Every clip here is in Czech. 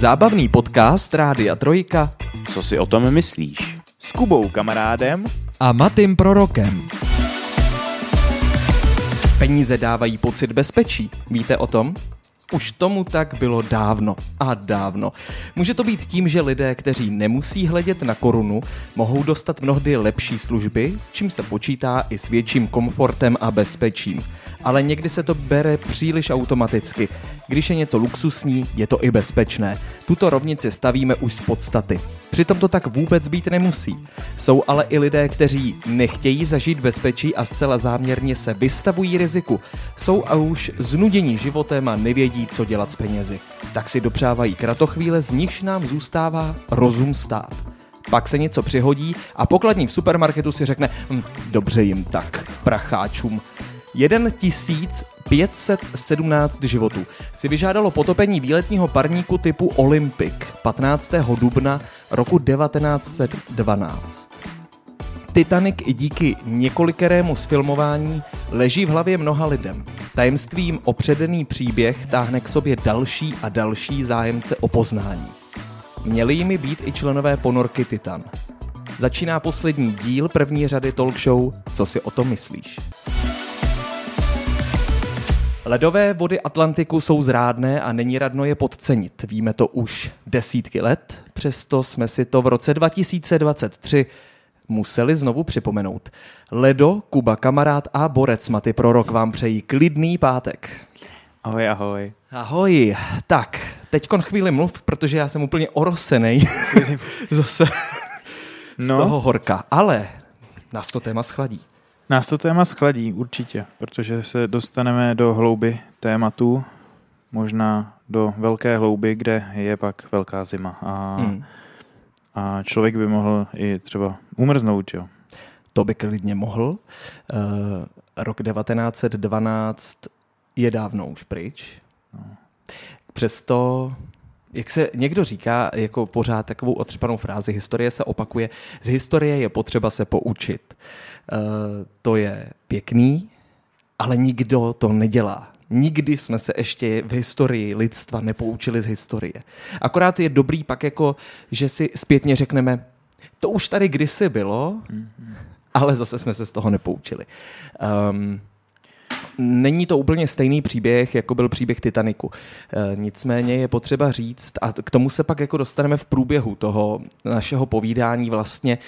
Zábavný podcast Rádia Trojka Co si o tom myslíš? S Kubou kamarádem a Matým Prorokem. Peníze dávají pocit bezpečí. Víte o tom? Už tomu tak bylo dávno a dávno. Může to být tím, že lidé, kteří nemusí hledět na korunu, mohou dostat mnohdy lepší služby, čím se počítá i s větším komfortem a bezpečím. Ale někdy se to bere příliš automaticky. Když je něco luxusní, je to i bezpečné. Tuto rovnici stavíme už z podstaty. Přitom to tak vůbec být nemusí. Jsou ale i lidé, kteří nechtějí zažít bezpečí a zcela záměrně se vystavují riziku. Jsou a už znudění životem a nevědí, co dělat s penězi. Tak si dopřávají kratochvíle, z nichž nám zůstává rozum stát. Pak se něco přihodí a pokladní v supermarketu si řekne, hm, dobře jim tak, pracháčům. 1517 životů si vyžádalo potopení výletního parníku typu Olympic 15. dubna roku 1912. Titanic i díky několikerému sfilmování leží v hlavě mnoha lidem. Tajemstvím opředený příběh táhne k sobě další a další zájemce o poznání. Měli jimi být i členové ponorky Titan. Začíná poslední díl první řady talk show Co si o tom myslíš? Ledové vody Atlantiku jsou zrádné a není radno je podcenit. Víme to už desítky let, přesto jsme si to v roce 2023 museli znovu připomenout. Ledo, Kuba kamarád a Borec Maty Prorok vám přejí klidný pátek. Ahoj, ahoj. Ahoj. Tak, teďkon chvíli mluv, protože já jsem úplně orosený zase no. z toho horka. Ale nás to téma schladí. Nás to téma schladí určitě, protože se dostaneme do hlouby tématu, možná do velké hlouby, kde je pak velká zima. A, hmm. a člověk by mohl i třeba umrznout, jo. To by klidně mohl. Uh, rok 1912 je dávno už pryč. No. Přesto jak se někdo říká, jako pořád takovou otřepanou frázi, historie se opakuje, z historie je potřeba se poučit. Uh, to je pěkný, ale nikdo to nedělá. Nikdy jsme se ještě v historii lidstva nepoučili z historie. Akorát je dobrý pak jako, že si zpětně řekneme, to už tady kdysi bylo, mm-hmm. ale zase jsme se z toho nepoučili. Um, Není to úplně stejný příběh, jako byl příběh Titaniku. E, nicméně je potřeba říct, a k tomu se pak jako dostaneme v průběhu toho našeho povídání vlastně,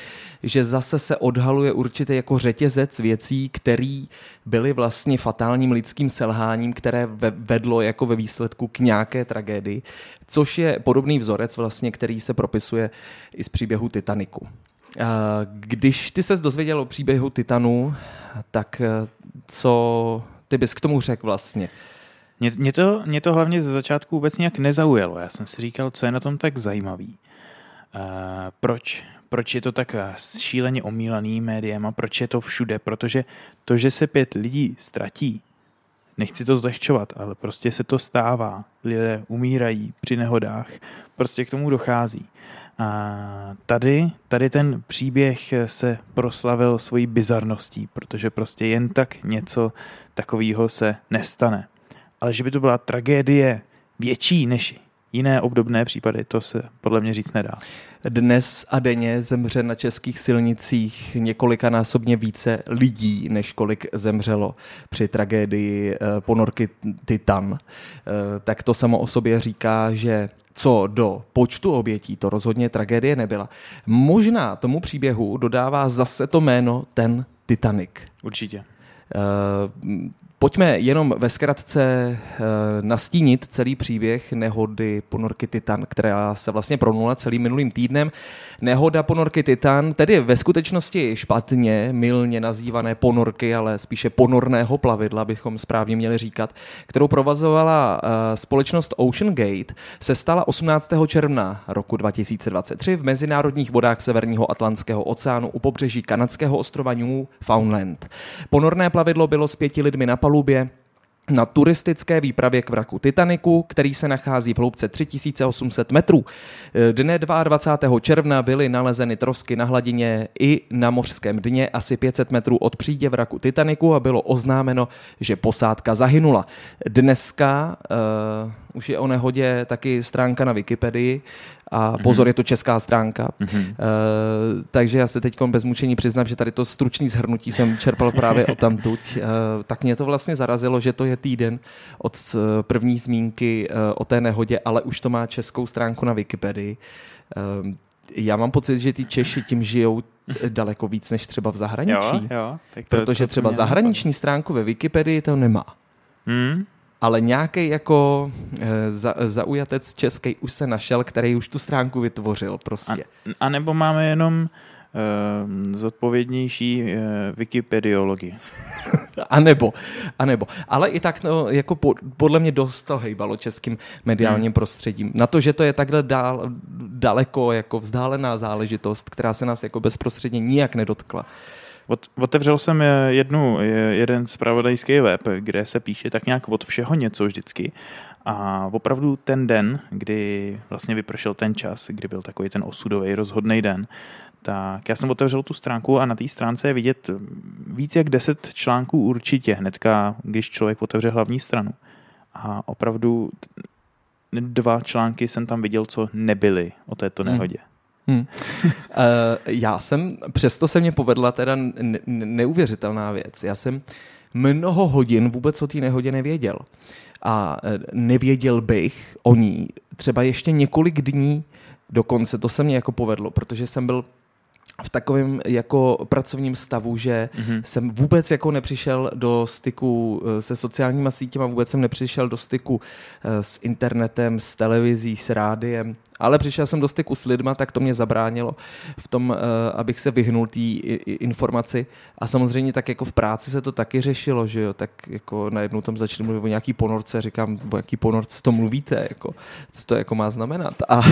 že zase se odhaluje určitě jako řetězec věcí, které byly vlastně fatálním lidským selháním, které vedlo jako ve výsledku k nějaké tragédii, což je podobný vzorec vlastně, který se propisuje i z příběhu Titaniku. Když ty se dozvěděl o příběhu Titanu, tak e, co ty bys k tomu řekl vlastně? Mě, mě, to, mě to hlavně ze začátku vůbec nějak nezaujalo. Já jsem si říkal, co je na tom tak zajímavý. Uh, proč? Proč je to tak eh, šíleně omílaný médiem a proč je to všude? Protože to, že se pět lidí ztratí, nechci to zlehčovat, ale prostě se to stává. Lidé umírají při nehodách, prostě k tomu dochází. A tady, tady ten příběh se proslavil svojí bizarností, protože prostě jen tak něco takového se nestane. Ale že by to byla tragédie větší než jiné obdobné případy, to se podle mě říct nedá. Dnes a denně zemře na českých silnicích několikanásobně více lidí, než kolik zemřelo při tragédii eh, ponorky Titan. Eh, tak to samo o sobě říká, že co do počtu obětí, to rozhodně tragédie nebyla. Možná tomu příběhu dodává zase to jméno ten Titanic. Určitě. Uh, Pojďme jenom ve zkratce eh, nastínit celý příběh nehody ponorky Titan, která se vlastně pronula celým minulým týdnem. Nehoda ponorky Titan, tedy ve skutečnosti špatně, milně nazývané ponorky, ale spíše ponorného plavidla, bychom správně měli říkat, kterou provazovala eh, společnost Ocean Gate, se stala 18. června roku 2023 v mezinárodních vodách Severního Atlantského oceánu u pobřeží kanadského ostrova Newfoundland. Ponorné plavidlo bylo s pěti lidmi na palubě na turistické výpravě k vraku Titaniku, který se nachází v hloubce 3800 metrů. Dne 22. června byly nalezeny trosky na hladině i na mořském dně asi 500 metrů od přídě vraku Titaniku a bylo oznámeno, že posádka zahynula. Dneska uh, už je o nehodě taky stránka na Wikipedii a mhm. pozor, je to česká stránka. Mm-hmm. Uh, takže já se teď bez mučení přiznám, že tady to stručný zhrnutí jsem čerpal právě o tamtuť. Uh, tak mě to vlastně zarazilo, že to je týden od uh, první zmínky uh, o té nehodě, ale už to má českou stránku na Wikipedii. Uh, já mám pocit, že ty Češi tím žijou daleko víc než třeba v zahraničí. Jo, jo, tak to, protože to třeba zahraniční stránku ve Wikipedii to nemá. Hmm ale nějaký jako e, za, zaujatec český už se našel, který už tu stránku vytvořil prostě. A, a nebo máme jenom e, zodpovědnější e, wikipediologii. a nebo, a nebo. Ale i tak no, jako po, podle mě dost to hejbalo českým mediálním hmm. prostředím. Na to, že to je takhle dál, daleko jako vzdálená záležitost, která se nás jako bezprostředně nijak nedotkla. Otevřel jsem jednu, jeden zpravodajský web, kde se píše tak nějak od všeho něco vždycky. A opravdu ten den, kdy vlastně vypršel ten čas, kdy byl takový ten osudový rozhodný den, tak já jsem otevřel tu stránku a na té stránce je vidět víc jak 10 článků určitě hnedka, když člověk otevře hlavní stranu. A opravdu dva články jsem tam viděl, co nebyly o této nehodě. Hmm. Hmm. uh, já jsem, přesto se mě povedla teda ne- neuvěřitelná věc. Já jsem mnoho hodin vůbec o té nehodě nevěděl. A eh, nevěděl bych o ní třeba ještě několik dní dokonce. To se mě jako povedlo, protože jsem byl v takovém jako pracovním stavu, že mm-hmm. jsem vůbec jako nepřišel do styku eh, se sociálníma sítěma, vůbec jsem nepřišel do styku s internetem, s televizí, s rádiem ale přišel jsem do styku s lidma, tak to mě zabránilo v tom, eh, abych se vyhnul té informaci. A samozřejmě tak jako v práci se to taky řešilo, že jo, tak jako najednou tam začali mluvit o nějaký ponorce, říkám, o jaký ponorce to mluvíte, jako, co to jako má znamenat. A,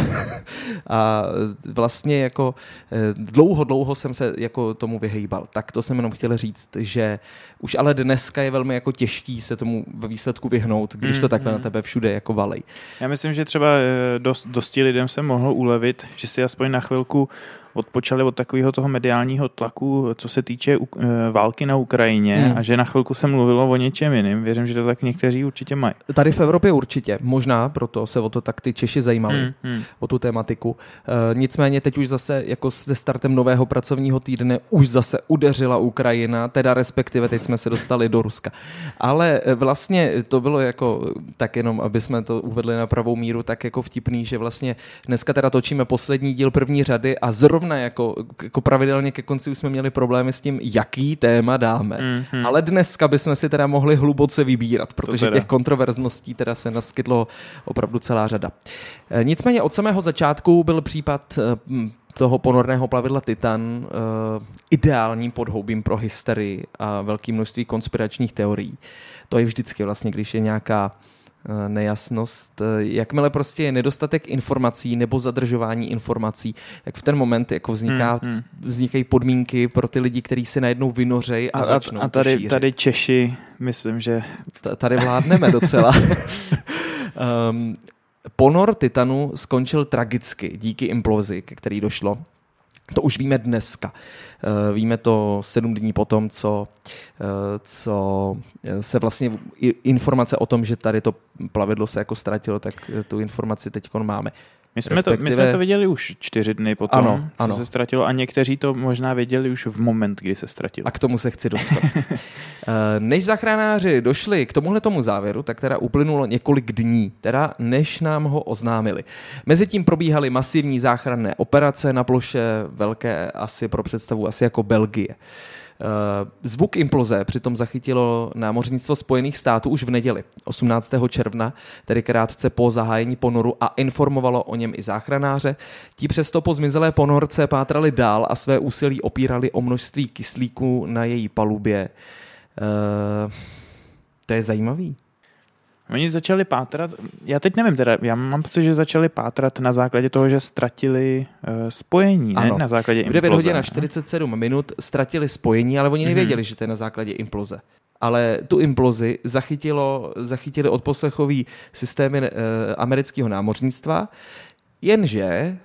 a vlastně jako eh, dlouho, dlouho jsem se jako tomu vyhejbal. Tak to jsem jenom chtěl říct, že už ale dneska je velmi jako těžký se tomu ve výsledku vyhnout, když to takhle na tebe všude jako valej. Já myslím, že třeba eh, dost, dosti lidem se mohlo ulevit, že si aspoň na chvilku odpočali od takového toho mediálního tlaku, co se týče uh, války na Ukrajině hmm. a že na chvilku se mluvilo o něčem jiném. Věřím, že to tak někteří určitě mají. Tady v Evropě určitě, možná proto se o to tak ty Češi zajímali, hmm. Hmm. o tu tématiku. Uh, nicméně teď už zase jako se startem nového pracovního týdne už zase udeřila Ukrajina, teda respektive teď jsme se dostali do Ruska. Ale eh, vlastně to bylo jako, tak jenom, aby jsme to uvedli na pravou míru, tak jako vtipný, že vlastně dneska teda točíme poslední díl první řady a zrovna zrovna jako, jako pravidelně ke konci už jsme měli problémy s tím, jaký téma dáme. Mm-hmm. Ale dneska bychom si teda mohli hluboce vybírat, protože těch kontroverzností teda se naskytlo opravdu celá řada. E, nicméně od samého začátku byl případ e, toho ponorného plavidla Titan uh, ideálním podhoubím pro hysterii a velké množství konspiračních teorií. To je vždycky vlastně, když je nějaká nejasnost. Eh, jakmile prostě je nedostatek informací nebo zadržování informací, jak v ten moment jako vzniká, hmm, hmm. vznikají podmínky pro ty lidi, kteří se najednou vynořejí a, a začnou A tady, tady Češi, myslím, že... T- tady vládneme docela. um, ponor Titanu skončil tragicky díky implozi, ke který došlo. To už víme dneska. Eh, víme to sedm dní potom, co, eh, co se vlastně informace o tom, že tady to plavidlo se jako ztratilo, tak tu informaci teď máme. My jsme, Respektive... to, my jsme to viděli už čtyři dny potom, ano, co ano. se ztratilo a někteří to možná věděli už v moment, kdy se ztratilo. A k tomu se chci dostat. Eh, než zachránáři došli k tomuhle tomu závěru, tak teda uplynulo několik dní, teda než nám ho oznámili. Mezitím probíhaly masivní záchranné operace na ploše velké asi pro představu asi jako Belgie. Eh, zvuk imploze přitom zachytilo námořnictvo Spojených států už v neděli 18. června, tedy krátce po zahájení ponoru a informovalo o něm i záchranáře. Ti přesto po zmizelé ponorce pátrali dál a své úsilí opírali o množství kyslíku na její palubě. Uh, to je zajímavý. Oni začali pátrat, já teď nevím, teda, já mám pocit, že začali pátrat na základě toho, že ztratili uh, spojení, ne? Ano. Na základě imploze. V 9 hodin a 47 minut ztratili spojení, ale oni nevěděli, mm-hmm. že to je na základě imploze. ale tu implozi zachytilo, zachytili odposlechový systémy e, amerického námořnictva, jenže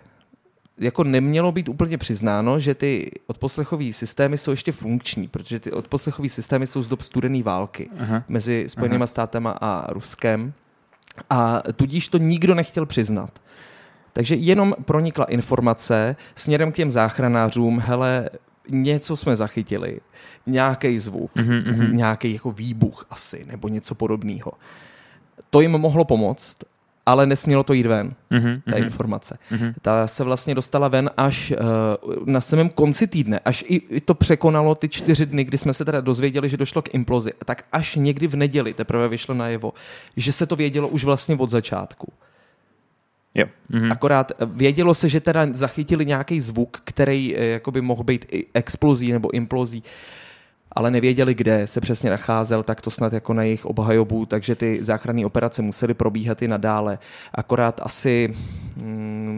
jako nemělo být úplně přiznáno, že ty odposlechové systémy jsou ještě funkční, protože ty odposlechové systémy jsou z dob studené války Aha. mezi Spojenými státama a Ruskem a tudíž to nikdo nechtěl přiznat. Takže jenom pronikla informace směrem k těm záchranářům, hele, něco jsme zachytili, nějaký zvuk, mm-hmm. nějaký jako výbuch asi, nebo něco podobného. To jim mohlo pomoct, ale nesmělo to jít ven, mm-hmm. ta informace. Mm-hmm. Ta se vlastně dostala ven až uh, na samém konci týdne, až i, i to překonalo ty čtyři dny, kdy jsme se teda dozvěděli, že došlo k implozi. Tak až někdy v neděli teprve vyšlo najevo, že se to vědělo už vlastně od začátku. Jo. Mm-hmm. Akorát vědělo se, že teda zachytili nějaký zvuk, který eh, jakoby mohl být i explozí nebo implozí. Uh, ale nevěděli, kde se přesně nacházel, tak to snad jako na jejich obhajobu, takže ty záchranné operace musely probíhat i nadále. Akorát asi mm,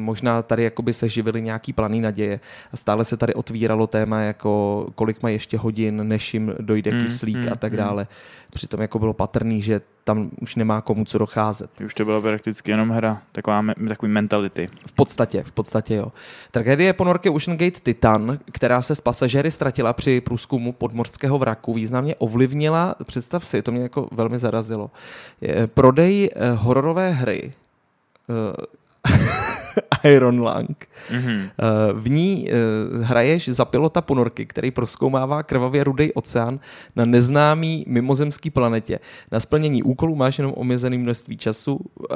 možná tady jakoby se živily nějaký planý naděje a stále se tady otvíralo téma, jako kolik má ještě hodin, než jim dojde mm, kyslík mm, a tak mm. dále. Přitom jako bylo patrný, že tam už nemá komu co docházet. Už to byla prakticky jenom hra, taková me, takový mentality. V podstatě, v podstatě jo. Tragédie ponorky Ocean Gate Titan, která se z pasažéry ztratila při průzkumu podmorského vraku, významně ovlivnila, představ si, to mě jako velmi zarazilo, prodej eh, hororové hry eh, Iron Lang. Mm-hmm. V ní eh, hraješ za pilota ponorky, který proskoumává krvavě rudý oceán na neznámý mimozemský planetě. Na splnění úkolů máš jenom omezený množství času eh,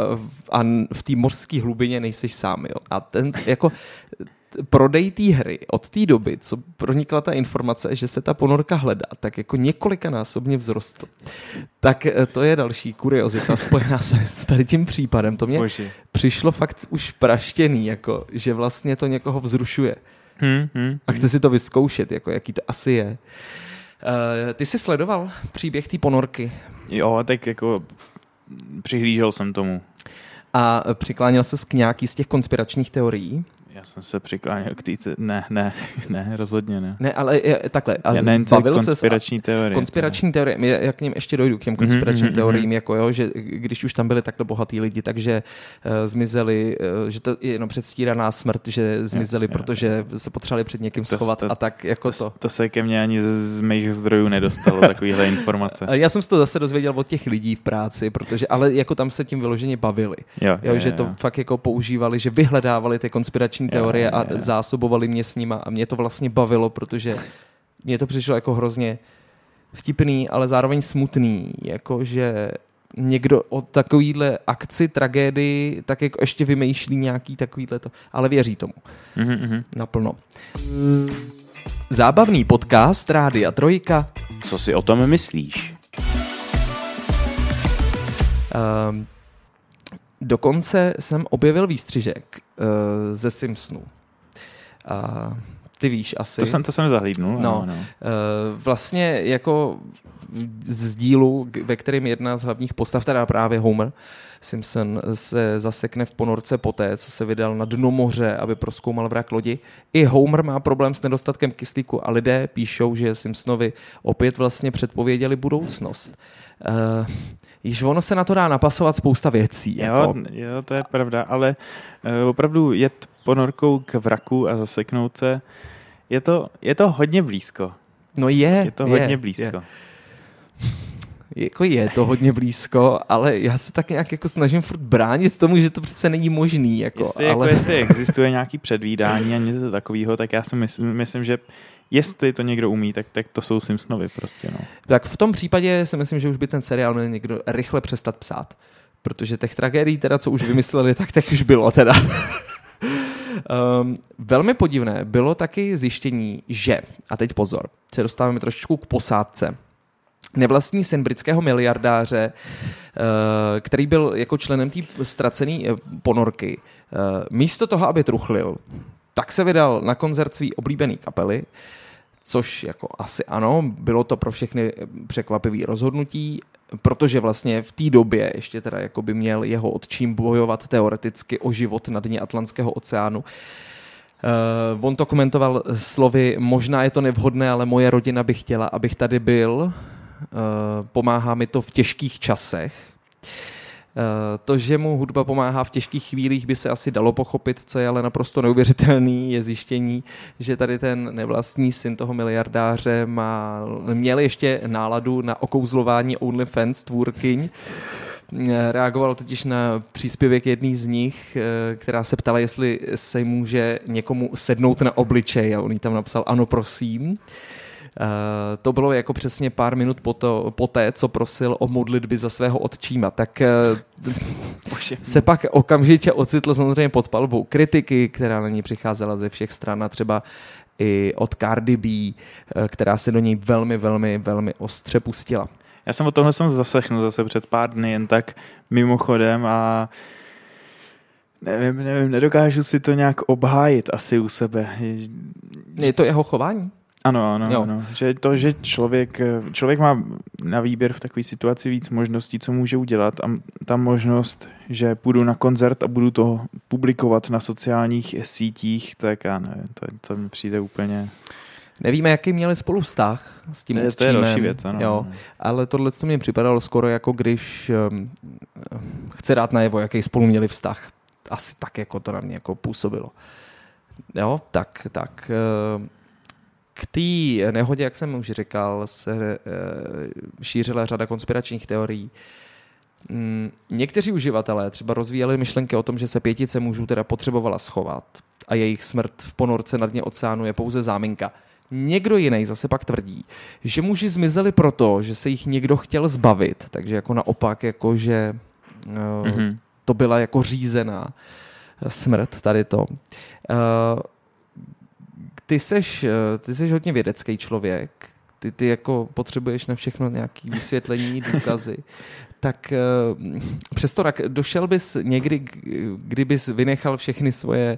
a v té mořské hlubině nejseš sám. Jo. A ten jako prodej té hry od té doby, co pronikla ta informace, že se ta ponorka hledá, tak jako několikanásobně vzrostl. Tak eh, to je další kuriozita spojená se s tady tím případem. To mě Boži. přišlo fakt už praštěný, jako, že vlastně to někoho vzrušuje. Hmm, hmm, a chce hmm. si to vyzkoušet, jako jaký to asi je. Uh, ty jsi sledoval příběh té ponorky? Jo, tak jako přihlížel jsem tomu. A přikláněl se k nějaký z těch konspiračních teorií? Já jsem se přikláněl k té... Ne, ne, ne, rozhodně ne. Ne, ale je, takhle. A já nevím, bavil konspirační se teorie. Konspirační teorie, já k ním ještě dojdu, k těm mhm, konspiračním mm-hmm, teoriím, mm-hmm. jako jo, že když už tam byli takto bohatí lidi, takže uh, zmizeli, uh, že to je jenom předstíraná smrt, že zmizeli, je, protože je. se potřebovali před někým to, schovat to, a tak jako to. To, to se ke mně ani z, z mých zdrojů nedostalo, takovýhle informace. Já jsem se to zase dozvěděl od těch lidí v práci, protože, ale jako tam se tím vyloženě bavili. Jo, jo, jo že jo. to fakt jako používali, že vyhledávali ty konspirační konspirační teorie a zásobovali mě s nima a mě to vlastně bavilo, protože mě to přišlo jako hrozně vtipný, ale zároveň smutný, jako že někdo o takovýhle akci, tragédii, tak jako ještě vymýšlí nějaký takovýhle to, ale věří tomu. Mm-hmm. Naplno. Zábavný podcast Rádia Trojka. Co si o tom myslíš? Um, Dokonce jsem objevil výstřižek ze Simpsonu. Uh, ty víš asi. To jsem, to jsem zahlídnul. No, no. Vlastně jako z dílu, ve kterém jedna z hlavních postav, teda právě Homer Simpson, se zasekne v ponorce poté, co se vydal na dno moře, aby proskoumal vrak lodi. I Homer má problém s nedostatkem kyslíku a lidé píšou, že Simpsonovi opět vlastně předpověděli budoucnost. Uh, již ono se na to dá napasovat spousta věcí. Jo, jako... jo to je pravda, ale uh, opravdu jet ponorkou k vraku a zaseknout se, je to, je to hodně blízko. No je. Je to hodně je, blízko. Je. Jako je to hodně blízko, ale já se tak nějak jako snažím furt bránit tomu, že to přece není možný. Jako, jestli, jako ale... jako, jestli existuje nějaký předvídání a něco takového, tak já si myslím, myslím že jestli to někdo umí, tak, tak to jsou Simpsonovi prostě. No. Tak v tom případě si myslím, že už by ten seriál měl někdo rychle přestat psát. Protože těch tragédií, teda, co už vymysleli, tak těch už bylo teda. um, velmi podivné bylo taky zjištění, že, a teď pozor, se dostáváme trošičku k posádce, nevlastní syn britského miliardáře, eh, který byl jako členem té ztracené eh, ponorky, eh, místo toho, aby truchlil, tak se vydal na koncert svý oblíbený kapely, což jako asi ano, bylo to pro všechny překvapivé rozhodnutí, protože vlastně v té době ještě teda jako by měl jeho otčím bojovat teoreticky o život na dně Atlantského oceánu. Uh, on to komentoval slovy, možná je to nevhodné, ale moje rodina by chtěla, abych tady byl. pomáhá mi to v těžkých časech. To, že mu hudba pomáhá v těžkých chvílích, by se asi dalo pochopit, co je ale naprosto neuvěřitelný, je zjištění, že tady ten nevlastní syn toho miliardáře má, měl ještě náladu na okouzlování OnlyFans tvůrkyň, Reagoval totiž na příspěvek jedný z nich, eh, která se ptala, jestli se může někomu sednout na obličej a on jí tam napsal ano, prosím. Uh, to bylo jako přesně pár minut po, to, po té, co prosil o modlitby za svého otčíma. Tak uh, se pak okamžitě ocitl samozřejmě pod palbou kritiky, která na ní přicházela ze všech stran a třeba i od Cardi B, která se do ní velmi, velmi, velmi ostře pustila. Já jsem o tomhle jsem zaslechnul zase před pár dny, jen tak mimochodem a nevím, nevím, nedokážu si to nějak obhájit asi u sebe. Je to jeho chování? Ano, ano, jo. ano. Že to, že člověk, člověk má na výběr v takové situaci víc možností, co může udělat a ta možnost, že půjdu na koncert a budu to publikovat na sociálních sítích, tak já nevím, to, to mi přijde úplně... Nevíme, jaký měli spolu vztah s tím To je další věc, ano. Jo, ale tohle to mě připadalo skoro jako když um, chce dát najevo, jaký spolu měli vztah. Asi tak, jako to na mě jako působilo. Jo, tak, tak. Uh, k té nehodě, jak jsem už říkal, se uh, šířila řada konspiračních teorií. Mm, někteří uživatelé třeba rozvíjeli myšlenky o tom, že se pětice mužů teda potřebovala schovat a jejich smrt v ponorce na dně oceánu je pouze záminka. Někdo jiný zase pak tvrdí, že muži zmizeli proto, že se jich někdo chtěl zbavit, takže jako naopak, jako že mm-hmm. to byla jako řízená smrt tady to. Ty seš, ty seš hodně vědecký člověk, ty, ty jako potřebuješ na všechno nějaké vysvětlení, důkazy, tak uh, přesto došel bys někdy, kdybys vynechal všechny svoje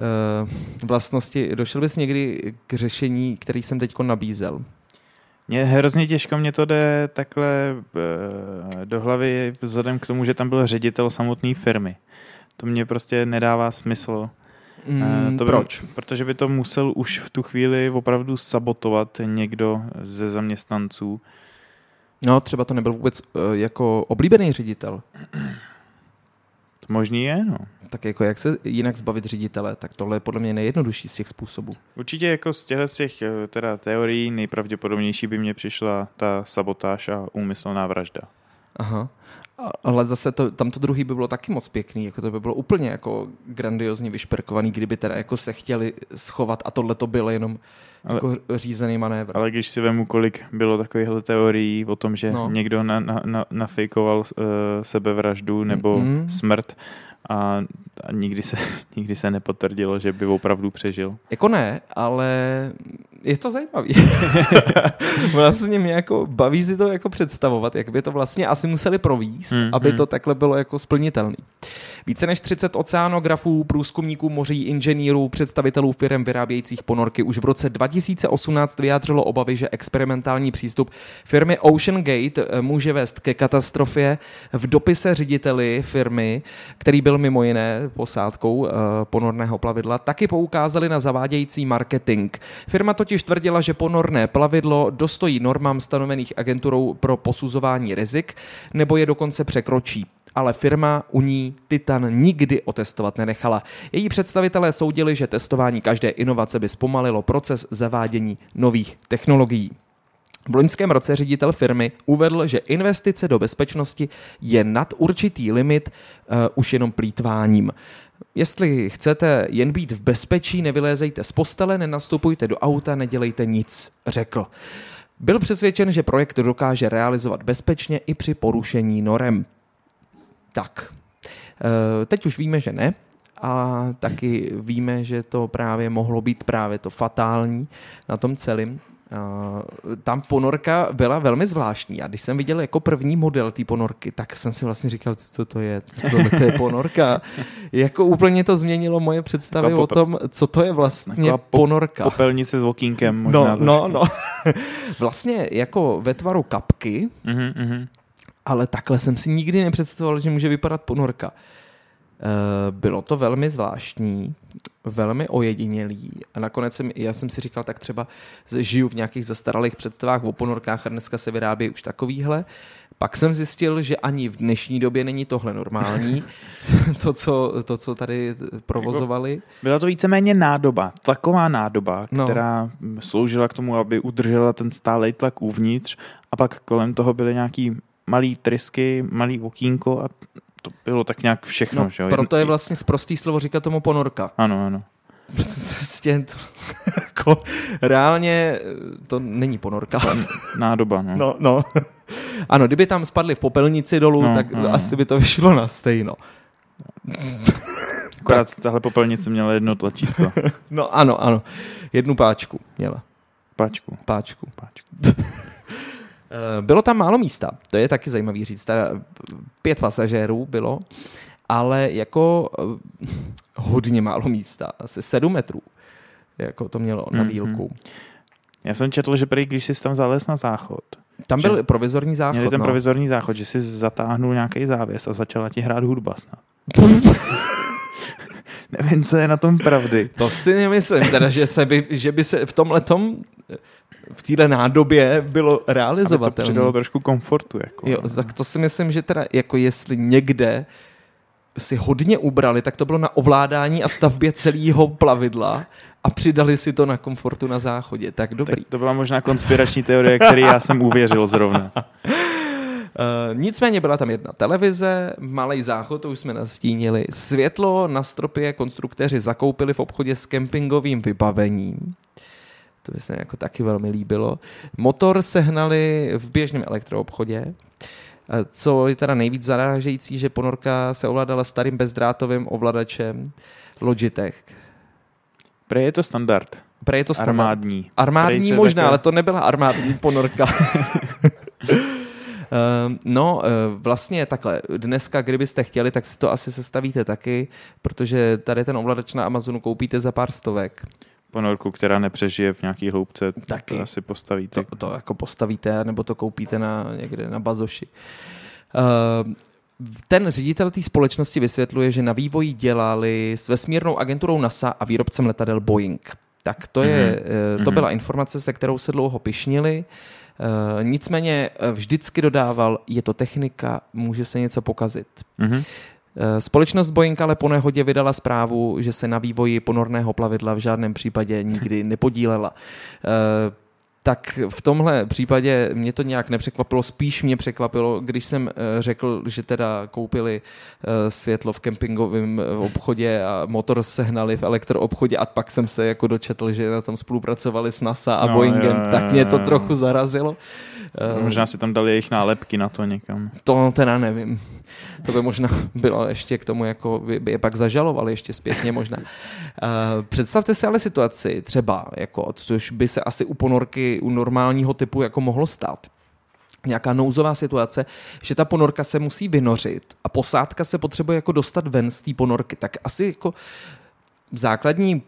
Eh, vlastnosti. Došel bys někdy k řešení, který jsem teď nabízel? Mně hrozně těžko mě to jde takhle eh, do hlavy vzhledem k tomu, že tam byl ředitel samotné firmy. To mě prostě nedává smysl. Mm, to by, proč? Protože by to musel už v tu chvíli opravdu sabotovat někdo ze zaměstnanců. No, třeba to nebyl vůbec jako oblíbený ředitel. To možný je, no tak jako jak se jinak zbavit ředitele, tak tohle je podle mě nejjednodušší z těch způsobů. Určitě jako z těch, z těch eh, teda teorií nejpravděpodobnější by mě přišla ta sabotáž a úmyslná vražda. Aha. Ale zase to, tam to druhý by bylo taky moc pěkný, jako to by bylo úplně jako grandiozně vyšperkovaný, kdyby teda jako se chtěli schovat a tohle to bylo jenom ale, jako řízený manévr. Ale když si vemu, kolik bylo takovýchhle teorií o tom, že no. někdo na, na, na, nafejkoval uh, sebevraždu nebo mm-hmm. smrt a, a nikdy, se, nikdy se nepotvrdilo, že by opravdu přežil. Jako ne, ale je to zajímavý. vlastně mě jako baví si to jako představovat, jak by to vlastně asi museli províst, hmm, aby hmm. to takhle bylo jako splnitelný. Více než 30 oceánografů, průzkumníků moří, inženýrů, představitelů firm vyrábějících ponorky už v roce 2018 vyjádřilo obavy, že experimentální přístup firmy Ocean Gate eh, může vést ke katastrofě. V dopise řediteli firmy, který byl mimo jiné posádkou uh, ponorného plavidla, taky poukázali na zavádějící marketing. Firma totiž tvrdila, že ponorné plavidlo dostojí normám stanovených agenturou pro posuzování rizik, nebo je dokonce překročí ale firma u ní Titan nikdy otestovat nenechala. Její představitelé soudili, že testování každé inovace by zpomalilo proces zavádění nových technologií. V loňském roce ředitel firmy uvedl, že investice do bezpečnosti je nad určitý limit uh, už jenom plítváním. Jestli chcete jen být v bezpečí, nevylézejte z postele, nenastupujte do auta, nedělejte nic, řekl. Byl přesvědčen, že projekt dokáže realizovat bezpečně i při porušení norem. Tak, eh, teď už víme, že ne, a taky víme, že to právě mohlo být právě to fatální na tom celém. Uh, tam ponorka byla velmi zvláštní a když jsem viděl jako první model té ponorky, tak jsem si vlastně říkal, co to je, to je ponorka. jako úplně to změnilo moje představy o tom, co to je vlastně ponorka. Popelnice s okýnkem možná. No, no, no. vlastně jako ve tvaru kapky, uh-huh, uh-huh ale takhle jsem si nikdy nepředstavoval, že může vypadat ponorka. Bylo to velmi zvláštní, velmi ojedinělý a nakonec jsem, já jsem si říkal, tak třeba žiju v nějakých zastaralých představách o ponorkách a dneska se vyrábí už takovýhle. Pak jsem zjistil, že ani v dnešní době není tohle normální, to, co, to, co tady provozovali. Byla to víceméně nádoba, tlaková nádoba, no. která sloužila k tomu, aby udržela ten stálej tlak uvnitř a pak kolem toho byly nějaký malý trysky, malý okýnko a to bylo tak nějak všechno. No, že? Proto je vlastně prostý slovo říkat tomu ponorka. Ano, ano. Prostě to, jako, reálně to není ponorka. Nádoba, no. no. No, Ano, kdyby tam spadli v popelnici dolů, no, tak no. asi by to vyšlo na stejno. Akorát tahle popelnice měla jedno tlačítko. No ano, ano. Jednu páčku měla. Páčku. Páčku. Páčku. Eh, bylo tam málo místa, to je taky zajímavý říct. Teda pět pasažérů bylo, ale jako eh, hodně málo místa, asi sedm metrů. Jako to mělo na mhm. dílku. Mm-hmm. Já jsem četl, že prý, když jsi tam zalez na záchod, tam byl provizorní záchod. Měli ten no. provizorní záchod, že si zatáhnul nějaký závěs a začala ti hrát hudba snad. Nevím, co je na tom pravdy. To si nemyslím, teda, že, se by, že by se v tom letom v téhle nádobě bylo realizovatelné. to přidalo trošku komfortu. Jako. Jo, tak to si myslím, že teda jako jestli někde si hodně ubrali, tak to bylo na ovládání a stavbě celého plavidla a přidali si to na komfortu na záchodě. Tak dobrý. Tak to byla možná konspirační teorie, který já jsem uvěřil zrovna. Uh, nicméně byla tam jedna televize, malý záchod, to už jsme nastínili. Světlo na stropě konstruktéři zakoupili v obchodě s kempingovým vybavením. To by se jako taky velmi líbilo. Motor sehnali v běžném elektroobchodě. Co je teda nejvíc zarážející, že ponorka se ovládala starým bezdrátovým ovladačem Logitech. Pre je to standard. Pre je to standard. Armádní. Armádní možná, také... ale to nebyla armádní ponorka. Ehm, no, eh, vlastně takhle. Dneska, kdybyste chtěli, tak si to asi sestavíte taky, protože tady ten ovladač na Amazonu koupíte za pár stovek ponorku, která nepřežije v nějaký hloubce, Taky. to asi postavíte. To, to jako postavíte, nebo to koupíte na, někde na bazoši. Uh, ten ředitel té společnosti vysvětluje, že na vývoji dělali s vesmírnou agenturou NASA a výrobcem letadel Boeing. Tak to, je, mm-hmm. to mhm. byla informace, se kterou se dlouho pišnili. Uh, nicméně vždycky dodával, je to technika, může se něco pokazit. Mm-hmm. Eh, společnost Boeing ale po nehodě vydala zprávu, že se na vývoji ponorného plavidla v žádném případě nikdy nepodílela. Eh, tak v tomhle případě mě to nějak nepřekvapilo, spíš mě překvapilo, když jsem eh, řekl, že teda koupili světlo v kempingovém obchodě a motor sehnali v elektroobchodě a pak jsem se jako dočetl, že na tom spolupracovali s NASA a no, Boeingem, je, je, tak mě to trochu zarazilo. Možná si tam dali jejich nálepky na to někam. To teda nevím. To by možná bylo ještě k tomu, jako by, by je pak zažalovali ještě zpětně možná. Uh, představte si ale situaci třeba, jako, což by se asi u ponorky u normálního typu jako mohlo stát nějaká nouzová situace, že ta ponorka se musí vynořit a posádka se potřebuje jako dostat ven z té ponorky, tak asi jako základní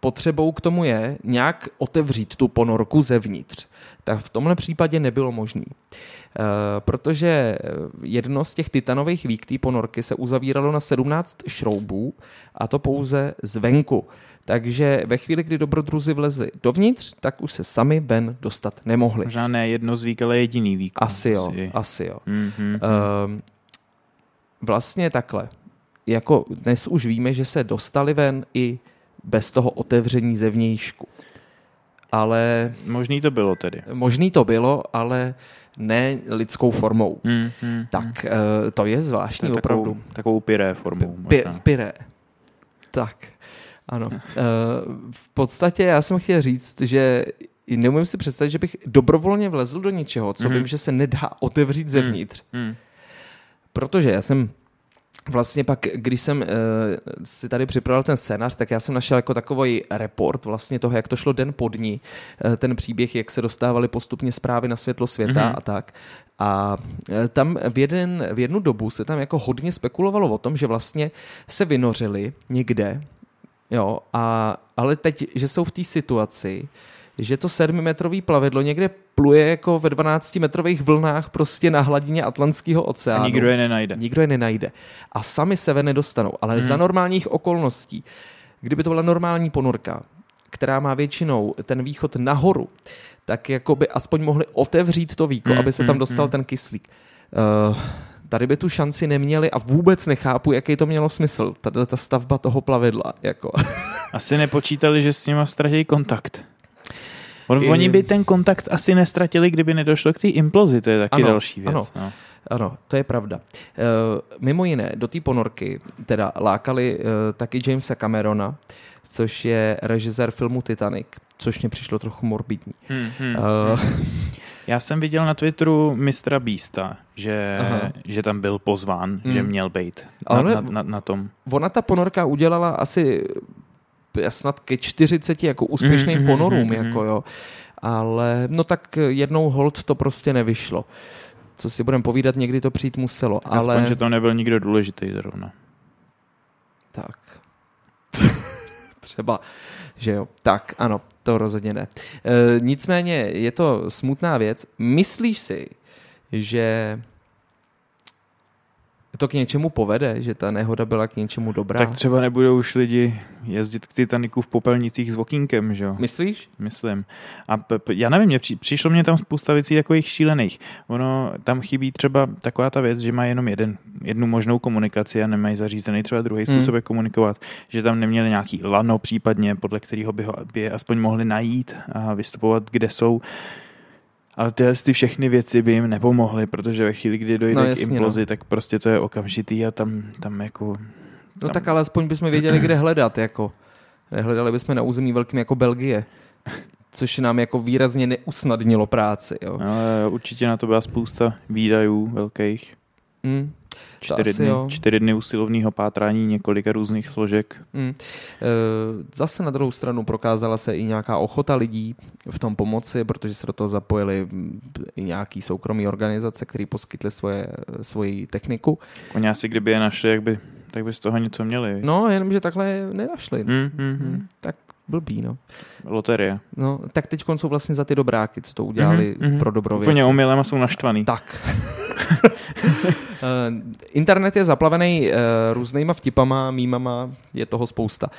potřebou k tomu je nějak otevřít tu ponorku zevnitř. Tak v tomhle případě nebylo možné. Eh, protože jedno z těch titanových vík té ponorky se uzavíralo na 17 šroubů a to pouze zvenku. Takže ve chvíli, kdy dobrodruzi vlezli dovnitř, tak už se sami ven dostat nemohli. Možná ne jedno z vík, ale jediný vík. Asi jo, asi jo. Mm-hmm. Uh, vlastně takhle jako dnes už víme, že se dostali ven i bez toho otevření zevnějšku. Ale... Možný to bylo tedy. Možný to bylo, ale ne lidskou formou. Hmm, hmm, tak hmm. to je zvláštní to opravdu. Takovou, takovou piré formou. P- piré. Tak, ano. Eh, v podstatě já jsem chtěl říct, že neumím si představit, že bych dobrovolně vlezl do něčeho, co hmm. vím, že se nedá otevřít zevnitř. Hmm. Protože já jsem vlastně pak, když jsem uh, si tady připravil ten scénář, tak já jsem našel jako takový report vlastně toho, jak to šlo den po dní, uh, ten příběh, jak se dostávaly postupně zprávy na světlo světa mm-hmm. a tak. A uh, tam v, jeden, v jednu dobu se tam jako hodně spekulovalo o tom, že vlastně se vynořili někde, jo, a, ale teď, že jsou v té situaci, že to sedmimetrový plavidlo někde pluje jako ve 12-metrových vlnách prostě na hladině Atlantského oceánu. A nikdo je nenajde. Nikdo je nenajde. A sami se ven nedostanou. Ale hmm. za normálních okolností, kdyby to byla normální ponorka, která má většinou ten východ nahoru, tak jako by aspoň mohli otevřít to víko, hmm, aby se tam hmm, dostal hmm. ten kyslík. Uh, tady by tu šanci neměli a vůbec nechápu, jaký to mělo smysl, tady ta stavba toho plavidla. Jako. Asi nepočítali, že s nima ztratí kontakt. On, I... Oni by ten kontakt asi nestratili, kdyby nedošlo k té implozi, to je taky ano, další věc. Ano. No. Ano, to je pravda. E, mimo jiné, do té ponorky teda lákali e, taky Jamesa Camerona, což je režisér filmu Titanic, což mě přišlo trochu morbidní. Hmm, hmm, uh. Já jsem viděl na Twitteru mistra Beasta, že, že tam byl pozván, hmm. že měl být na, na, na, na tom. Ona ta ponorka udělala asi snad ke 40 jako úspěšným mm-hmm, ponorům, mm-hmm. jako jo. Ale no tak jednou hold to prostě nevyšlo. Co si budeme povídat, někdy to přijít muselo. Aspoň, ale... že to nebyl nikdo důležitý zrovna. Tak. Třeba, že jo. Tak, ano, to rozhodně ne. E, nicméně je to smutná věc. Myslíš si, že to k něčemu povede, že ta nehoda byla k něčemu dobrá. Tak třeba nebudou už lidi jezdit k Titaniku v popelnicích s vokínkem, že jo? Myslíš? Myslím. A p- p- já nevím, mě při- přišlo mě tam spousta věcí takových šílených. Ono tam chybí třeba taková ta věc, že má jenom jeden, jednu možnou komunikaci a nemají zařízený třeba druhý hmm. způsob, jak komunikovat. Že tam neměli nějaký lano případně, podle kterého by, ho, by je aspoň mohli najít a vystupovat, kde jsou. Ale tyhle ty všechny věci by jim nepomohly, protože ve chvíli, kdy dojde no, jasně, k implozi, no. tak prostě to je okamžitý a tam, tam jako... No tam... No tak ale aspoň bychom věděli, kde hledat, jako. Hledali bychom na území velkým jako Belgie což nám jako výrazně neusnadnilo práci. Jo. No, určitě na to byla spousta výdajů velkých. Hmm. Čtyři dny, čtyři dny usilovného pátrání několika různých složek. Hmm. Zase na druhou stranu prokázala se i nějaká ochota lidí v tom pomoci, protože se do toho zapojili i nějaký soukromí organizace, které poskytly svoje, svoji techniku. Oni asi kdyby je našli, jak by, tak by z toho něco měli. No, jenom, že takhle nenašli. Hmm, hmm, hmm. Tak blbý, no. Loterie. No, tak teď jsou vlastně za ty dobráky, co to udělali mm-hmm. pro dobrou věc. Úplně omylem a jsou naštvaný. Tak. Eh, internet je zaplavený uh, různýma vtipama, mýmama, je toho spousta.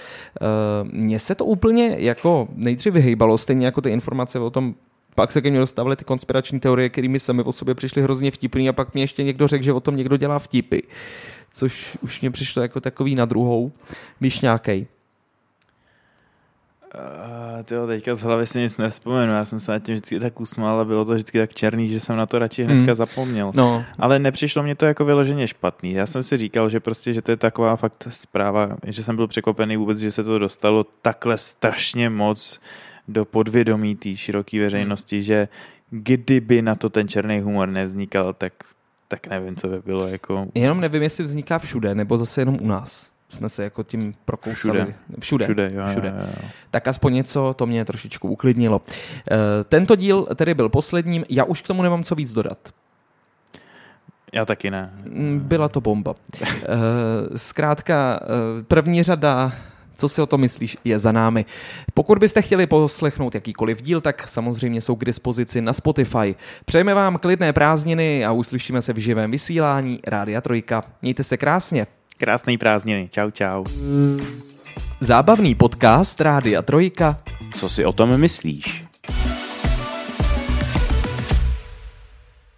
Uh, Mně se to úplně jako nejdřív vyhejbalo, stejně jako ty informace o tom, pak se ke mně dostávaly ty konspirační teorie, kterými sami o sobě přišly hrozně vtipný a pak mi ještě někdo řekl, že o tom někdo dělá vtipy. Což už mě přišlo jako takový na druhou, nějakej. Uh, tyjo, teďka z hlavy si nic nevzpomenu, já jsem se na tím vždycky tak usmál a bylo to vždycky tak černý, že jsem na to radši hnedka mm. zapomněl. No. Ale nepřišlo mě to jako vyloženě špatný. Já jsem si říkal, že prostě, že to je taková fakt zpráva, že jsem byl překvapený vůbec, že se to dostalo takhle strašně moc do podvědomí té široké veřejnosti, mm. že kdyby na to ten černý humor nevznikal, tak, tak nevím, co by bylo. Jako... Jenom nevím, jestli vzniká všude, nebo zase jenom u nás jsme se jako tím prokousali. Všude. Všude. Všude, jo, všude. Jo, jo. Tak aspoň něco, to mě trošičku uklidnilo. Uh, tento díl tedy byl posledním, já už k tomu nemám co víc dodat. Já taky ne. Mm, byla to bomba. Uh, zkrátka, uh, první řada co si o to myslíš, je za námi. Pokud byste chtěli poslechnout jakýkoliv díl, tak samozřejmě jsou k dispozici na Spotify. Přejeme vám klidné prázdniny a uslyšíme se v živém vysílání Rádia Trojka. Mějte se krásně. Krásný prázdniny. Čau, čau. Zábavný podcast Rádia Trojka. Co si o tom myslíš?